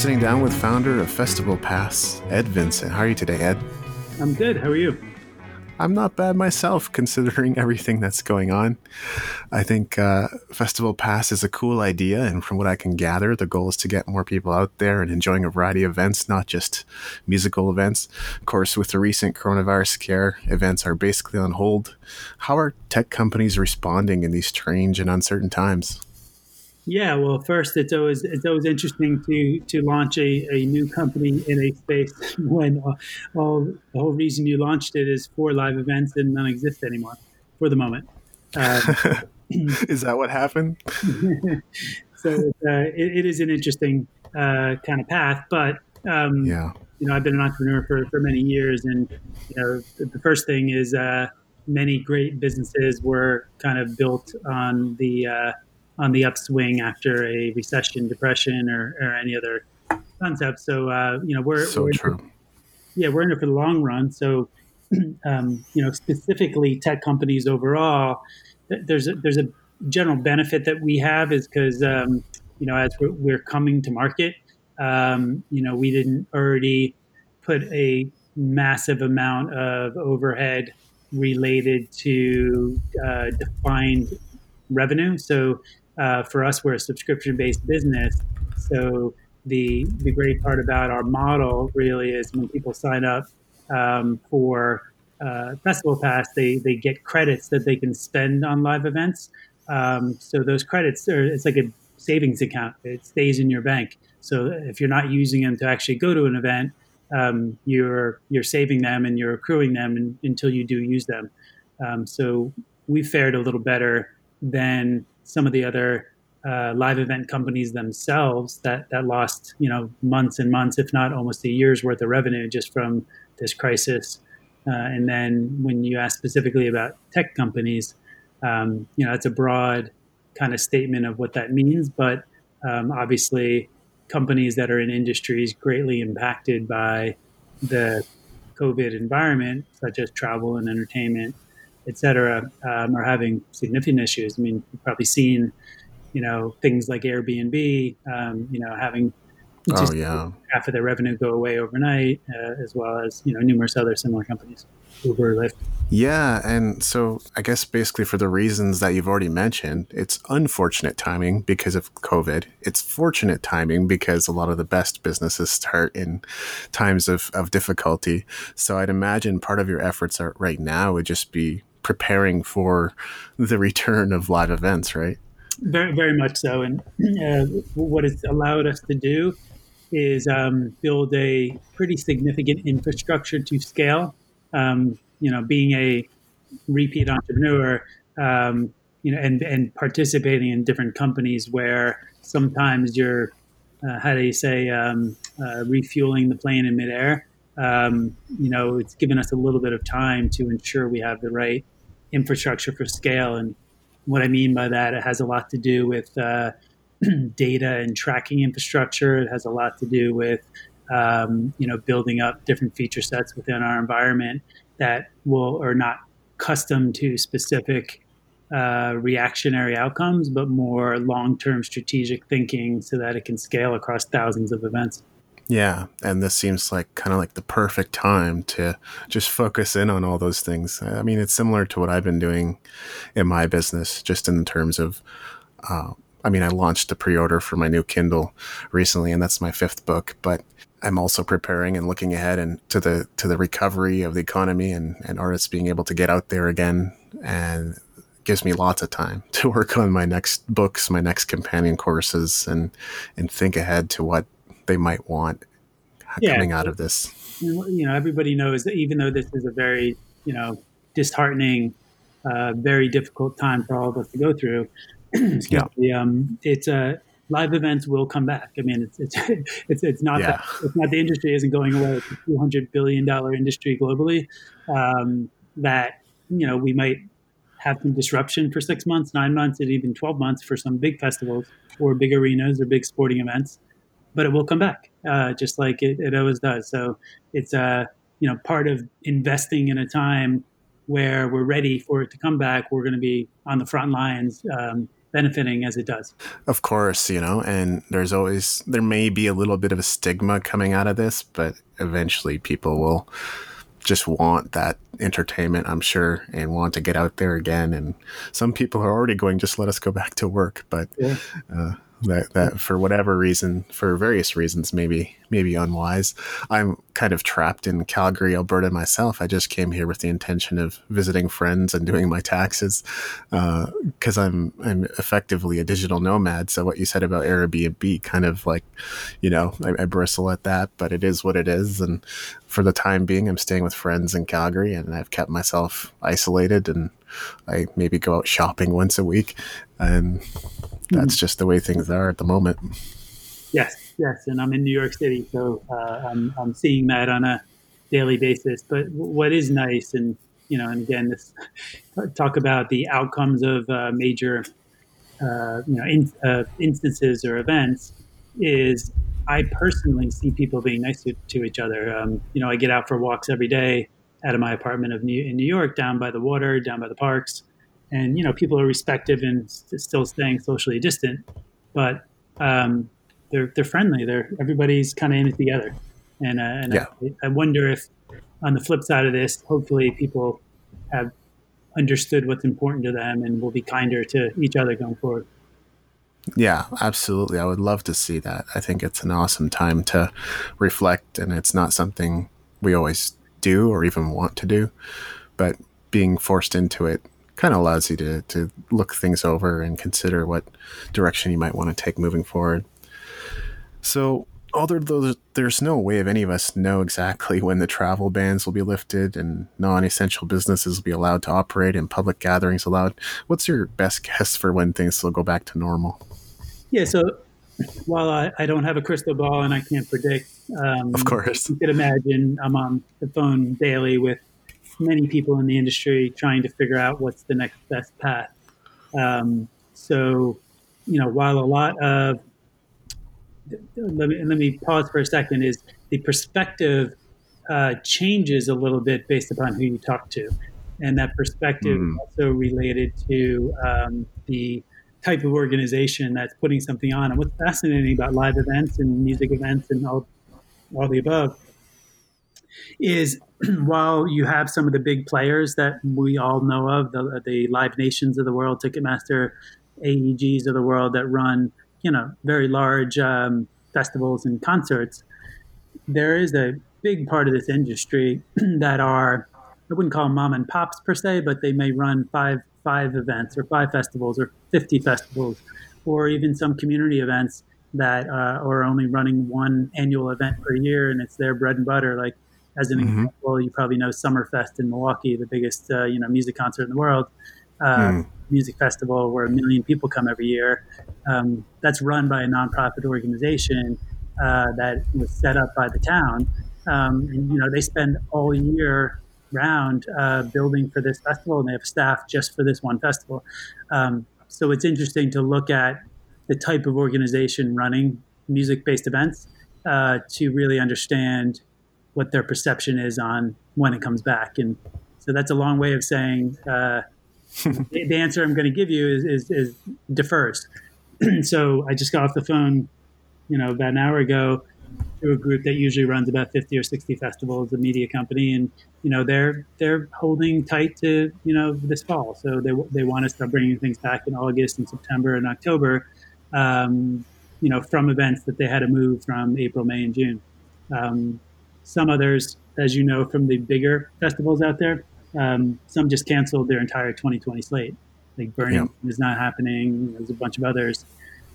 Sitting down with founder of Festival Pass, Ed Vincent. How are you today, Ed? I'm good. How are you? I'm not bad myself, considering everything that's going on. I think uh, Festival Pass is a cool idea, and from what I can gather, the goal is to get more people out there and enjoying a variety of events, not just musical events. Of course, with the recent coronavirus scare, events are basically on hold. How are tech companies responding in these strange and uncertain times? Yeah, well, first, it's always it's always interesting to to launch a, a new company in a space when uh, all the whole reason you launched it is for live events and none exist anymore for the moment. Uh, is that what happened? so uh, it, it is an interesting uh, kind of path, but um, yeah, you know, I've been an entrepreneur for, for many years, and you know, the, the first thing is uh, many great businesses were kind of built on the uh, on the upswing after a recession, depression, or, or any other concept. So uh, you know we're so we're true. yeah, we're in it for the long run. So um, you know specifically tech companies overall, there's a, there's a general benefit that we have is because um, you know as we're, we're coming to market, um, you know we didn't already put a massive amount of overhead related to uh, defined revenue. So uh, for us, we're a subscription based business. So the the great part about our model really is when people sign up um, for uh, Festival Pass, they they get credits that they can spend on live events. Um, so those credits are it's like a savings account. It stays in your bank. So if you're not using them to actually go to an event, um, you're you're saving them and you're accruing them in, until you do use them. Um, so we fared a little better than some of the other uh, live event companies themselves that that lost you know months and months, if not almost a year's worth of revenue just from this crisis. Uh, and then when you ask specifically about tech companies, um, you know it's a broad kind of statement of what that means, but um, obviously companies that are in industries greatly impacted by the COVID environment, such as travel and entertainment, et cetera, um, are having significant issues. I mean, you've probably seen, you know, things like Airbnb, um, you know, having oh, yeah. half of their revenue go away overnight, uh, as well as, you know, numerous other similar companies, Uber, Lyft. Yeah. And so I guess basically for the reasons that you've already mentioned, it's unfortunate timing because of COVID. It's fortunate timing because a lot of the best businesses start in times of, of difficulty. So I'd imagine part of your efforts are right now would just be preparing for the return of live events, right? Very, very much so. And uh, what it's allowed us to do is um, build a pretty significant infrastructure to scale. Um, you know, being a repeat entrepreneur, um, you know, and and participating in different companies where sometimes you're, uh, how do you say, um, uh, refueling the plane in midair. Um, you know, it's given us a little bit of time to ensure we have the right infrastructure for scale. And what I mean by that, it has a lot to do with uh, data and tracking infrastructure. It has a lot to do with um, you know building up different feature sets within our environment that will are not custom to specific uh, reactionary outcomes, but more long-term strategic thinking, so that it can scale across thousands of events. Yeah, and this seems like kind of like the perfect time to just focus in on all those things. I mean, it's similar to what I've been doing in my business, just in terms of. Uh, I mean, I launched a pre-order for my new Kindle recently, and that's my fifth book. But I'm also preparing and looking ahead and to the to the recovery of the economy and, and artists being able to get out there again, and gives me lots of time to work on my next books, my next companion courses, and and think ahead to what they might want yeah. coming out of this. You know, everybody knows that even though this is a very, you know, disheartening, uh, very difficult time for all of us to go through, yeah. Me, um, it's a uh, live events will come back. I mean, it's it's it's, it's not yeah. that it's not the industry isn't going away. It's a two hundred billion dollar industry globally. Um, that you know we might have some disruption for six months, nine months, and even twelve months for some big festivals or big arenas or big sporting events but it will come back, uh, just like it, it, always does. So it's uh, you know part of investing in a time where we're ready for it to come back. We're going to be on the front lines, um, benefiting as it does. Of course, you know, and there's always there may be a little bit of a stigma coming out of this, but eventually people will just want that entertainment, I'm sure, and want to get out there again. And some people are already going, just let us go back to work. But yeah. uh, that that for whatever reason, for various reasons, maybe maybe unwise. I'm kind of trapped in Calgary, Alberta myself. I just came here with the intention of visiting friends and doing my taxes because uh, I'm I'm effectively a digital nomad. So what you said about Airbnb, kind of like, you know, I, I bristle at that, but it is what it is. And for the time being, I'm staying with friends in Calgary, and I've kept myself isolated and I maybe go out shopping once a week, and that's just the way things are at the moment. Yes, yes, and I'm in New York City, so uh, I'm I'm seeing that on a daily basis. But what is nice, and you know, and again, this talk about the outcomes of uh, major, uh, you know, in, uh, instances or events is I personally see people being nice to, to each other. Um, you know, I get out for walks every day out of my apartment of New, in New York, down by the water, down by the parks, and you know people are respective and st- still staying socially distant, but um, they're they're friendly. They're everybody's kind of in it together, and uh, and yeah. I, I, wonder if on the flip side of this, hopefully people have understood what's important to them and will be kinder to each other going forward. Yeah, absolutely. I would love to see that. I think it's an awesome time to reflect, and it's not something we always do or even want to do, but being forced into it kind of allows you to, to look things over and consider what direction you might want to take moving forward. So, although there's no way of any of us know exactly when the travel bans will be lifted and non-essential businesses will be allowed to operate and public gatherings allowed, what's your best guess for when things will go back to normal? Yeah, so while I, I don't have a crystal ball and I can't predict, um, of course, you could imagine I'm on the phone daily with many people in the industry trying to figure out what's the next best path. Um, so, you know, while a lot of let me let me pause for a second is the perspective uh, changes a little bit based upon who you talk to, and that perspective mm. also related to um, the type of organization that's putting something on. And what's fascinating about live events and music events and all, all the above is while you have some of the big players that we all know of, the, the Live Nations of the world, Ticketmaster, AEGs of the world that run, you know, very large um, festivals and concerts, there is a big part of this industry that are, I wouldn't call them mom and pops per se, but they may run five five events or five festivals or 50 festivals or even some community events that uh, are only running one annual event per year and it's their bread and butter. Like as an mm-hmm. example you probably know summerfest in milwaukee the biggest uh, you know music concert in the world uh, mm. music festival where a million people come every year um, that's run by a nonprofit organization uh, that was set up by the town um, and you know they spend all year round uh, building for this festival, and they have staff just for this one festival. Um, so it's interesting to look at the type of organization running music-based events uh, to really understand what their perception is on when it comes back. And so that's a long way of saying uh, the, answer I'm going to give you is, is, is defers. so I just got off the phone, you know, about an hour ago to a group that usually runs about 50 or 60 festivals, a media company, and you know they're they're holding tight to you know this fall. So they they want to start bringing things back in August and September and October. Um, you know, from events that they had to move from April, May, and June. Um, some others, as you know, from the bigger festivals out there, um, some just canceled their entire 2020 slate. Like Burning yeah. is not happening. There's a bunch of others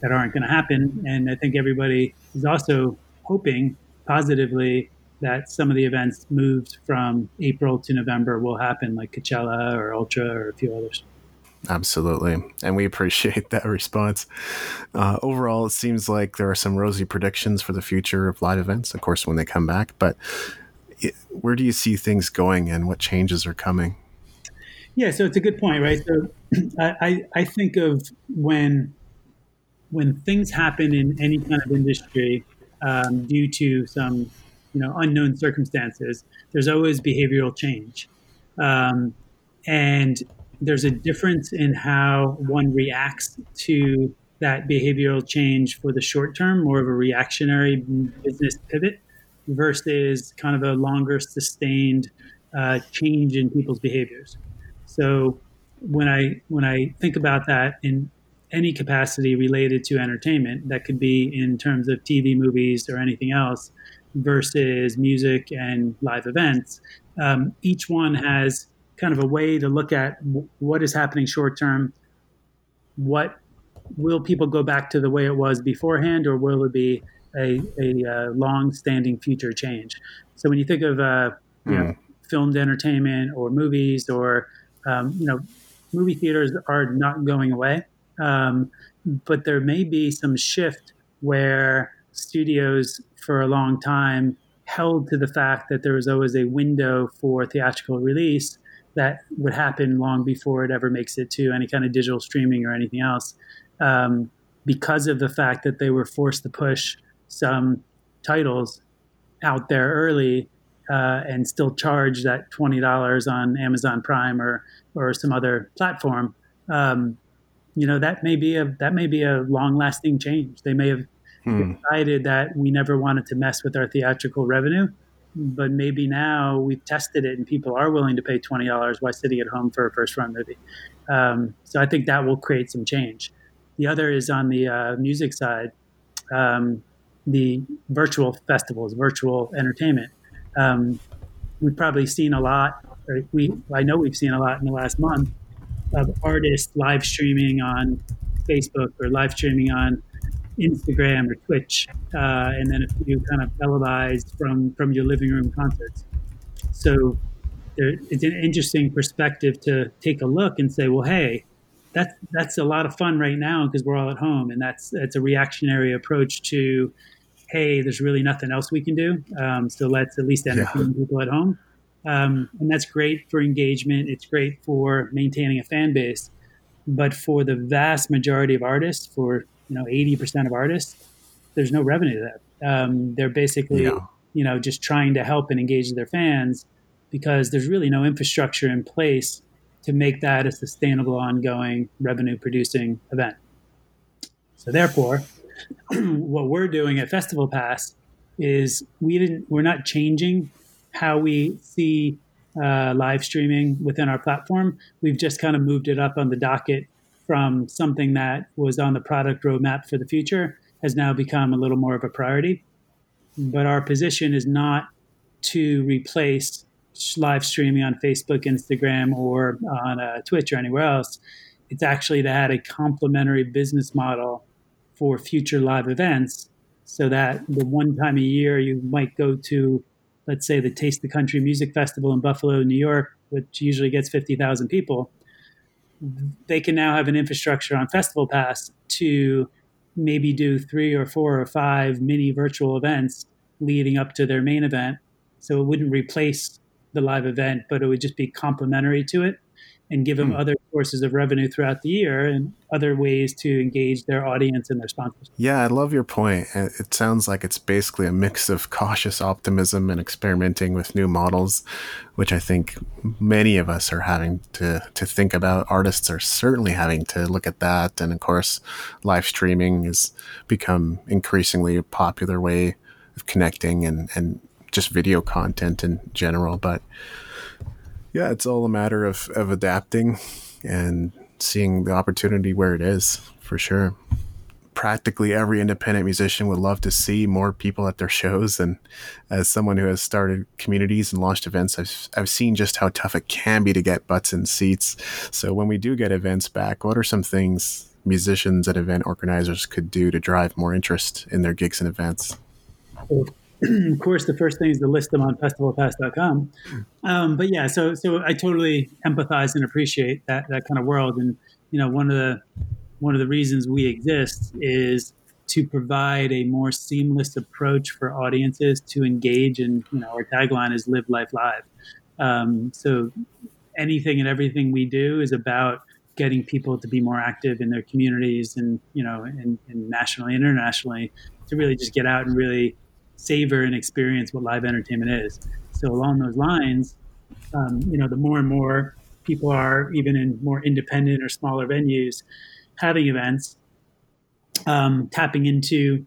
that aren't going to happen, and I think everybody is also hoping positively that some of the events moved from April to November will happen, like Coachella or Ultra or a few others. Absolutely. And we appreciate that response. Uh, overall, it seems like there are some rosy predictions for the future of live events, of course, when they come back. But it, where do you see things going and what changes are coming? Yeah, so it's a good point, right? So I, I think of when when things happen in any kind of industry, um, due to some you know unknown circumstances, there's always behavioral change. Um, and there's a difference in how one reacts to that behavioral change for the short term, more of a reactionary business pivot versus kind of a longer sustained uh, change in people's behaviors. So when I when I think about that in any capacity related to entertainment, that could be in terms of TV, movies, or anything else, versus music and live events, um, each one has kind of a way to look at w- what is happening short term, what will people go back to the way it was beforehand, or will it be a, a, uh, long-standing future change? So when you think of uh, you mm. know, hmm. filmed entertainment or movies, or um, you know, movie theaters are not going away, um, but there may be some shift where studios for a long time held to the fact that there was always a window for theatrical release that would happen long before it ever makes it to any kind of digital streaming or anything else um, because of the fact that they were forced to push some titles out there early uh, and still charge that twenty dollars on Amazon Prime or or some other platform. Um, you know that may be a that may be a long lasting change. They may have hmm. decided that we never wanted to mess with our theatrical revenue, but maybe now we've tested it and people are willing to pay twenty dollars while sitting at home for a first run movie. Um, so I think that will create some change. The other is on the uh, music side, um, the virtual festivals, virtual entertainment. Um, we've probably seen a lot, or we I know we've seen a lot in the last month of artists live streaming on Facebook or live streaming on Instagram or Twitch, uh, and then a few kind of televised from from your living room concerts. So there, it's an interesting perspective to take a look and say, well, hey, that's that's a lot of fun right now because we're all at home, and that's that's a reactionary approach to, hey, there's really nothing else we can do, um, so let's at least entertain yeah. people at home, um, and that's great for engagement. It's great for maintaining a fan base, but for the vast majority of artists, for you know, 80% of artists, there's no revenue there. Um, they're basically, yeah. you know, just trying to help and engage their fans because there's really no infrastructure in place to make that a sustainable, ongoing revenue producing event. So therefore, what we're doing at Festival Pass is we didn't, we're not changing how we see uh, live streaming within our platform. We've just kind of moved it up on the docket from something that was on the product roadmap for the future has now become a little more of a priority. But our position is not to replace live streaming on Facebook, Instagram, or on uh, Twitch or anywhere else. It's actually to add a complementary business model for future live events so that the one time a year you might go to, let's say, the Taste the Country Music Festival in Buffalo, New York, which usually gets 50,000 people they can now have an infrastructure on Festival Pass to maybe do three or four or five mini virtual events leading up to their main event. So it wouldn't replace the live event, but it would just be complementary to it and give them hmm. other sources of revenue throughout the year and other ways to engage their audience and their sponsors. Yeah, I love your point. It sounds like it's basically a mix of cautious optimism and experimenting with new models, which I think many of us are having to, to think about. Artists are certainly having to look at that. And of course, live streaming has become increasingly a popular way of connecting and, and just video content in general. But yeah, it's all a matter of, of adapting and seeing the opportunity where it is for sure. Practically every independent musician would love to see more people at their shows. And as someone who has started communities and launched events, I've, I've seen just how tough it can be to get butts in seats. So when we do get events back, what are some things musicians and event organizers could do to drive more interest in their gigs and events? of course, the first thing is to list them on festivalpass.com. Um, but yeah, so so I totally empathize and appreciate that that kind of world. And you know, one of the one of the reasons we exist is to provide a more seamless approach for audiences to engage. And you know, our tagline is "Live Life Live." Um, so anything and everything we do is about getting people to be more active in their communities and you know, and, and nationally, internationally, to really just get out and really savor and experience what live entertainment is. So along those lines, um, you know, the more and more people are even in more independent or smaller venues having events, um, tapping into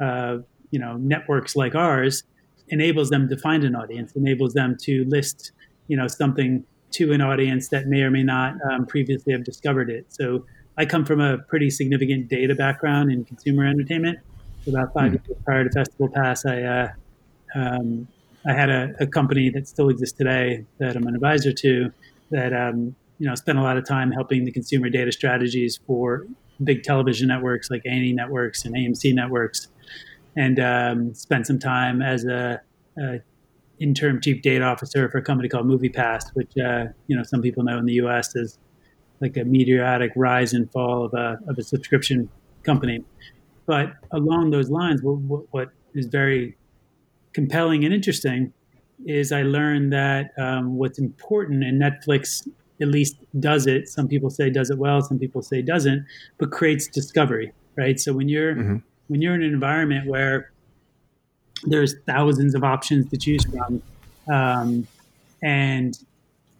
uh, you know networks like ours enables them to find an audience, enables them to list you know something to an audience that may or may not um, previously have discovered it. So I come from a pretty significant data background in consumer entertainment. About five mm. years prior to Festival Pass, I uh, um, I had a, a, company that still exists today that I'm an advisor to that um, you know spent a lot of time helping the consumer data strategies for big television networks like A&E networks and AMC networks, and um, spent some time as a, a, interim chief data officer for a company called MoviePass, which uh, you know some people know in the U.S. as like a meteoric rise and fall of a of a subscription company. But along those lines, what, what is very compelling and interesting is I learned that um, what's important, and Netflix at least does it. Some people say does it well, some people say doesn't, but creates discovery, right? So when you're mm-hmm. when you're in an environment where there's thousands of options to choose from, um, and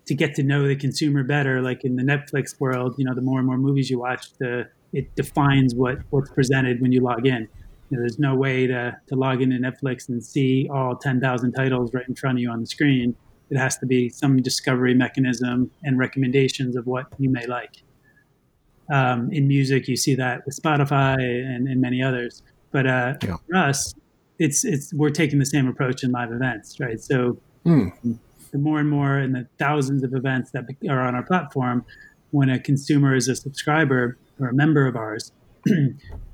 to get to know the consumer better, like in the Netflix world, you know, the more and more movies you watch, the it defines what what's presented when you log in. You know, there's no way to, to log into Netflix and see all 10,000 titles right in front of you on the screen. It has to be some discovery mechanism and recommendations of what you may like. Um, in music, you see that with Spotify and, and many others. But uh, yeah. for us, it's it's we're taking the same approach in live events, right? So mm. the more and more and the thousands of events that are on our platform, when a consumer is a subscriber or a member of ours,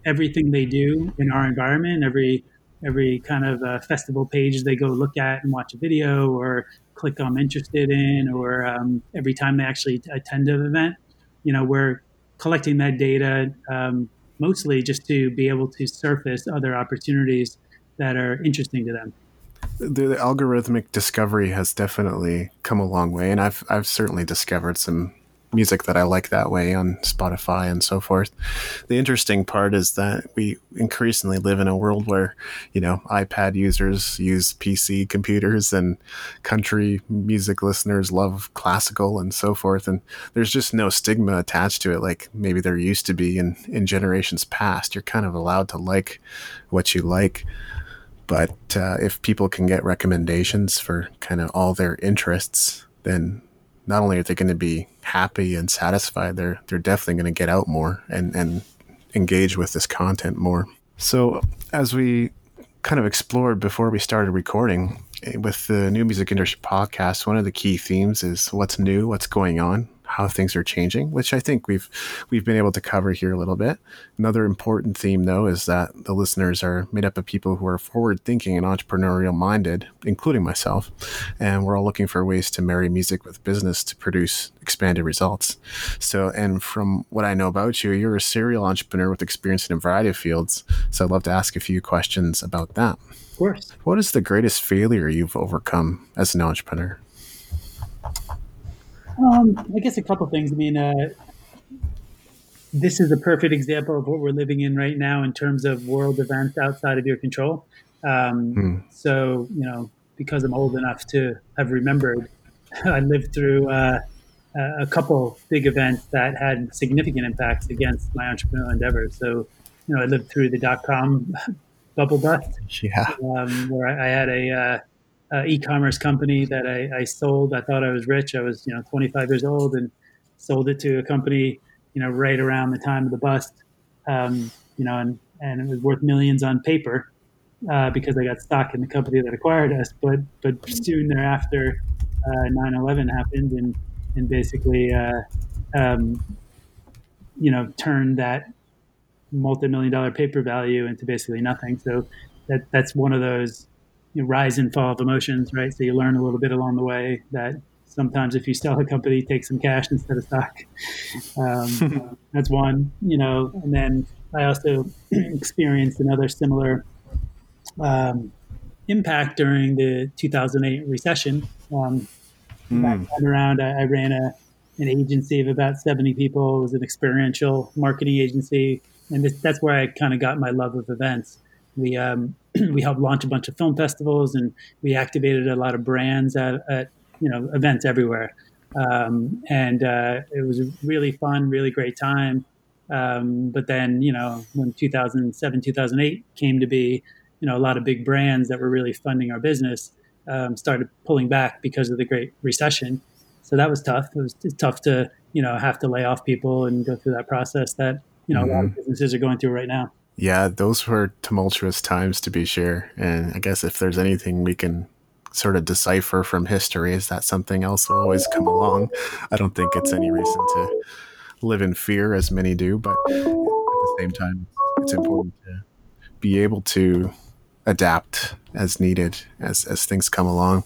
everything they do in our environment, every every kind of uh, festival page they go look at and watch a video or click I'm interested in, or um, every time they actually attend an event, you know, we're collecting that data um, mostly just to be able to surface other opportunities that are interesting to them. The, the algorithmic discovery has definitely come a long way, and I've I've certainly discovered some music that I like that way on Spotify and so forth. The interesting part is that we increasingly live in a world where, you know, iPad users use PC computers and country music listeners love classical and so forth. And there's just no stigma attached to it like maybe there used to be in, in generations past. You're kind of allowed to like what you like. But uh, if people can get recommendations for kind of all their interests, then not only are they going to be happy and satisfied, they're they're definitely going to get out more and and engage with this content more. So as we kind of explored before we started recording eh, with the new music industry podcast, one of the key themes is what's new, what's going on, how things are changing, which I think we've we've been able to cover here a little bit. Another important theme, though, is that the listeners are made up of people who are forward thinking and entrepreneurial minded, including myself, and we're all looking for ways to marry music with business to produce expanded results. So, and from what I know about you, you're a serial entrepreneur with experience in a variety of fields. So, I'd love to ask a few questions about that. Of course. What is the greatest failure you've overcome as an entrepreneur? Um, I guess a couple things. I mean, uh, this is a perfect example of what we're living in right now in terms of world events outside of your control. Um, mm. So, you know, because I'm old enough to have remembered, I lived through uh, a couple big events that had significant impacts against my entrepreneurial endeavors. So, you know, I lived through the dot com bubble bust, yeah, um, where I, I, had a uh, uh, e-commerce company that I, I, sold. I thought I was rich. I was, you know, 25 years old and sold it to a company, you know, right around the time of the bust. Um, you know, and, and it was worth millions on paper uh, because I got stock in the company that acquired us. But but soon thereafter, uh, 9/11 happened and and basically, uh, um, you know, turned that multi-million dollar paper value into basically nothing. So that that's one of those you rise and fall of emotions, right? So you learn a little bit along the way that sometimes if you sell a company, take some cash instead of stock. Um, that's one, you know. And then I also experienced another similar um, impact during the 2008 recession. Um, mm. Back around, I, I ran a an agency of about 70 people. It was an experiential marketing agency, and this, that's where I kind of got my love of events. We um, we helped launch a bunch of film festivals and we activated a lot of brands at, at you know events everywhere. Um, and uh, it was a really fun, really great time. Um, but then, you know, when 2007, 2008 came to be, you know, a lot of big brands that were really funding our business um, started pulling back because of the Great Recession. So that was tough. It was tough to, you know, have to lay off people and go through that process that, you know, mm-hmm. a lot of mm-hmm. businesses are going through right now. Yeah, those were tumultuous times to be sure. And I guess if there's anything we can sort of decipher from history is that something else will always come along. I don't think it's any reason to live in fear as many do, but at the same time, it's important to be able to adapt as needed as as things come along.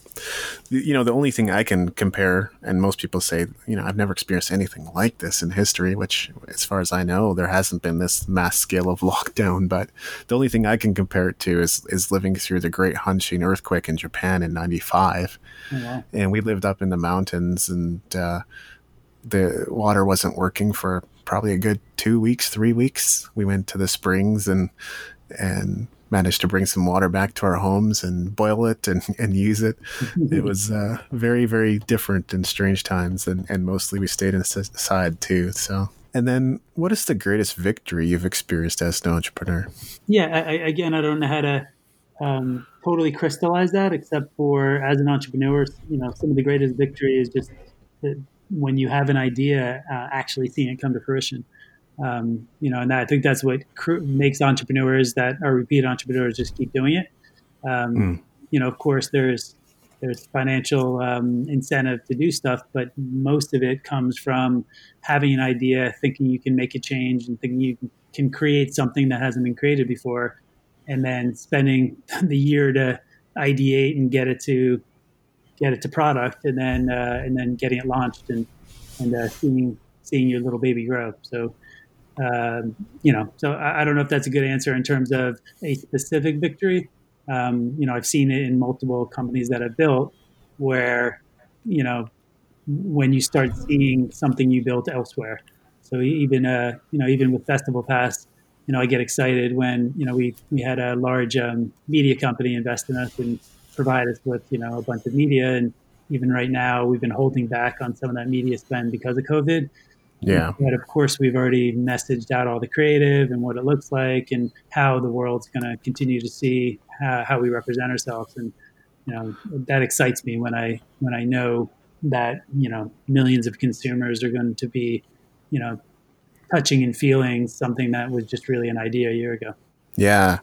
You know, the only thing I can compare, and most people say, you know, I've never experienced anything like this in history. Which, as far as I know, there hasn't been this mass scale of lockdown. But the only thing I can compare it to is is living through the Great Hanshin earthquake in Japan in '95, oh, and we lived up in the mountains, and uh, the water wasn't working for probably a good two weeks, three weeks. We went to the springs and and managed to bring some water back to our homes and boil it and, and use it. it was uh, very, very different and strange times. And, and mostly we stayed inside too. So, and then what is the greatest victory you've experienced as an entrepreneur? Yeah, I, again, I don't know how to um, totally crystallize that, except for as an entrepreneur, you know, some of the greatest victory is just when you have an idea, uh, actually seeing it come to fruition. Um, you know, and that, I think that's what cr- makes entrepreneurs that are repeat entrepreneurs just keep doing it. Um, mm. You know, of course, there's there's financial um, incentive to do stuff, but most of it comes from having an idea, thinking you can make a change, and thinking you can create something that hasn't been created before, and then spending the year to ideate and get it to get it to product, and then uh, and then getting it launched and and uh, seeing seeing your little baby grow. So um, you know, so I, I, don't know if that's a good answer in terms of a specific victory. Um, you know, I've seen it in multiple companies that I've built where, you know, when you start seeing something you built elsewhere. So even, uh, you know, even with Festival Pass, you know, I get excited when, you know, we, we had a large um, media company invest in us and provide us with, you know, a bunch of media. And even right now, we've been holding back on some of that media spend because of COVID. Yeah. But of course, we've already messaged out all the creative and what it looks like and how the world's going to continue to see how, how, we represent ourselves. And, you know, that excites me when I, when I know that, you know, millions of consumers are going to be, you know, touching and feeling something that was just really an idea a year ago. Yeah,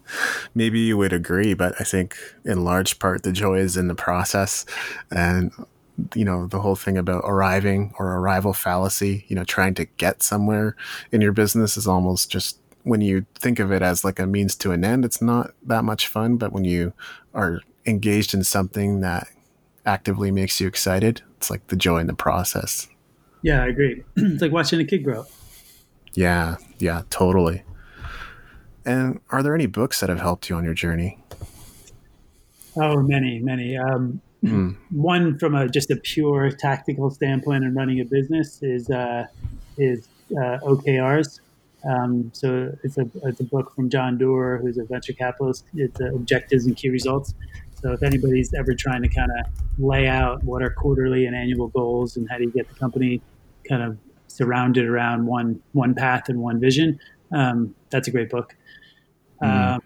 maybe you would agree, but I think in large part the joy is in the process. And you know the whole thing about arriving or arrival fallacy you know trying to get somewhere in your business is almost just when you think of it as like a means to an end it's not that much fun. But when you are engaged in something that actively makes you excited it's like the joy in the process. Yeah i agree. It's like watching a kid grow yeah yeah totally. And are there any books that have helped you on your journey? Oh many many. Um, Mm. One from a just a pure tactical standpoint and running a business is uh, is uh, OKRs. Um, so it's a it's a book from John Doerr, who's a venture capitalist. It's uh, objectives and key results. So if anybody's ever trying to kind of lay out what are quarterly and annual goals and how do you get the company kind of surrounded around one one path and one vision, um, that's a great book. Mm. Um,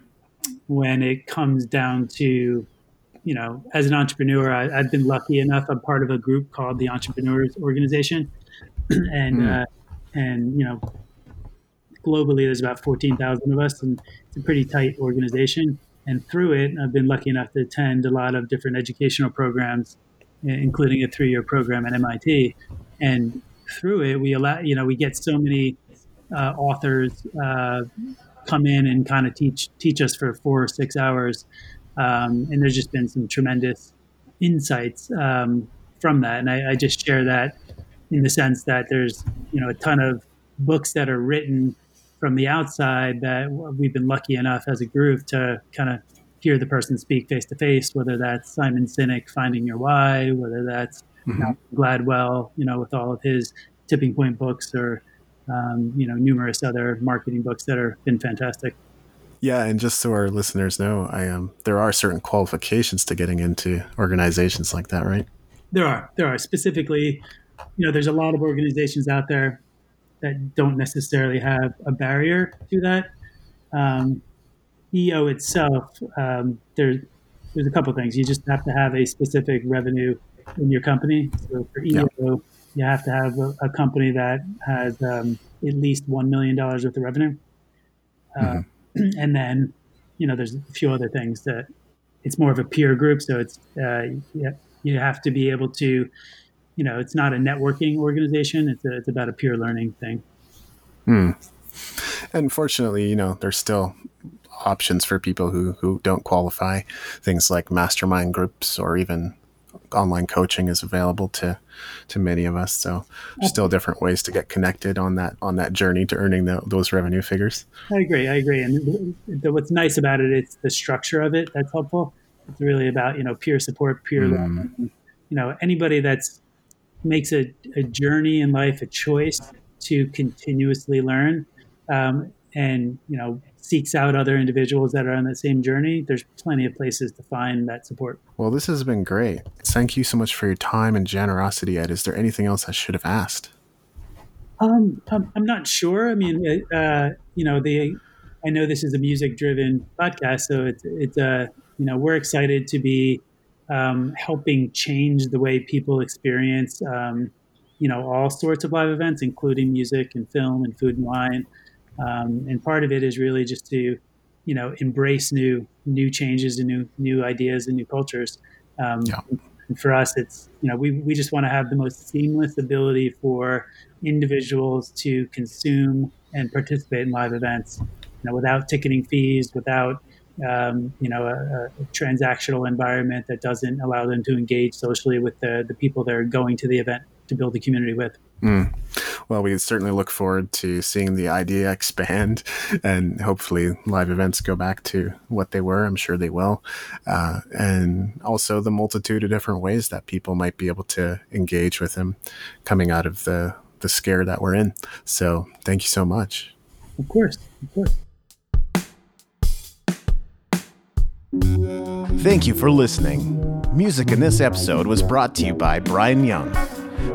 when it comes down to you know, as an entrepreneur, I, have been lucky enough. I'm part of a group called the Entrepreneurs Organization, and mm. uh, and you know, globally there's about 14,000 of us, and it's a pretty tight organization. And through it, I've been lucky enough to attend a lot of different educational programs, including a three-year program at MIT. And through it, we allow you know we get so many uh, authors uh, come in and kind of teach teach us for four or six hours um, and there's just been some tremendous insights um, from that. And I, I, just share that in the sense that there's, you know, a ton of books that are written from the outside that we've been lucky enough as a group to kind of hear the person speak face to face, whether that's Simon Sinek, Finding Your Why, whether that's mm-hmm. Gladwell, you know, with all of his tipping point books or, um, you know, numerous other marketing books that have been fantastic. Yeah, and just so our listeners know, I am um, there are certain qualifications to getting into organizations like that, right? There are. There are specifically you know, there's a lot of organizations out there that don't necessarily have a barrier to that. Um, EO itself, um, there's there's a couple things. You just have to have a specific revenue in your company. So for EO, yeah. you have to have a, a company that has um, at least one million dollars worth of revenue, uh, mm-hmm. and then you know there's a few other things that it's more of a peer group. So it's uh, you have to be able to, you know, it's not a networking organization. It's a, it's about a peer learning thing. Hmm. And fortunately, you know, there's still options for people who who don't qualify. Things like mastermind groups or even online coaching is available to to many of us. So still different ways to get connected on that on that journey to earning the, those revenue figures. I agree. I agree. And the, what's nice about it, it's the structure of it that's helpful. It's really about you know peer support, peer mm. learning. You know anybody that's makes a, a journey in life a choice to continuously learn um, and you know seeks out other individuals that are on the same journey, there's plenty of places to find that support. Well, this has been great. Thank you so much for your time and generosity, Ed. Is there anything else I should have asked? Um, I'm not sure. I mean, uh, you know, the I know this is a music-driven podcast, so it's it's uh, you know we're excited to be um, helping change the way people experience um, you know all sorts of live events, including music and film and food and wine. Um, and part of it is really just to, you know, embrace new new changes and new new ideas and new cultures. Um, yeah. And for us, it's you know we we just want to have the most seamless ability for individuals to consume and participate in live events, you know, without ticketing fees, without um, you know, a, a, transactional environment that doesn't allow them to engage socially with the, the people they're going to the event to build a community with. Mm. Well, we certainly look forward to seeing the idea expand and hopefully live events go back to what they were. I'm sure they will. Uh, and also the multitude of different ways that people might be able to engage with them coming out of the, the scare that we're in. So thank you so much. Of course. Of course. Thank you for listening. Music in this episode was brought to you by Brian Young.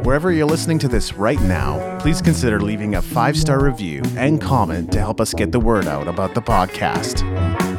Wherever you're listening to this right now, please consider leaving a five star review and comment to help us get the word out about the podcast.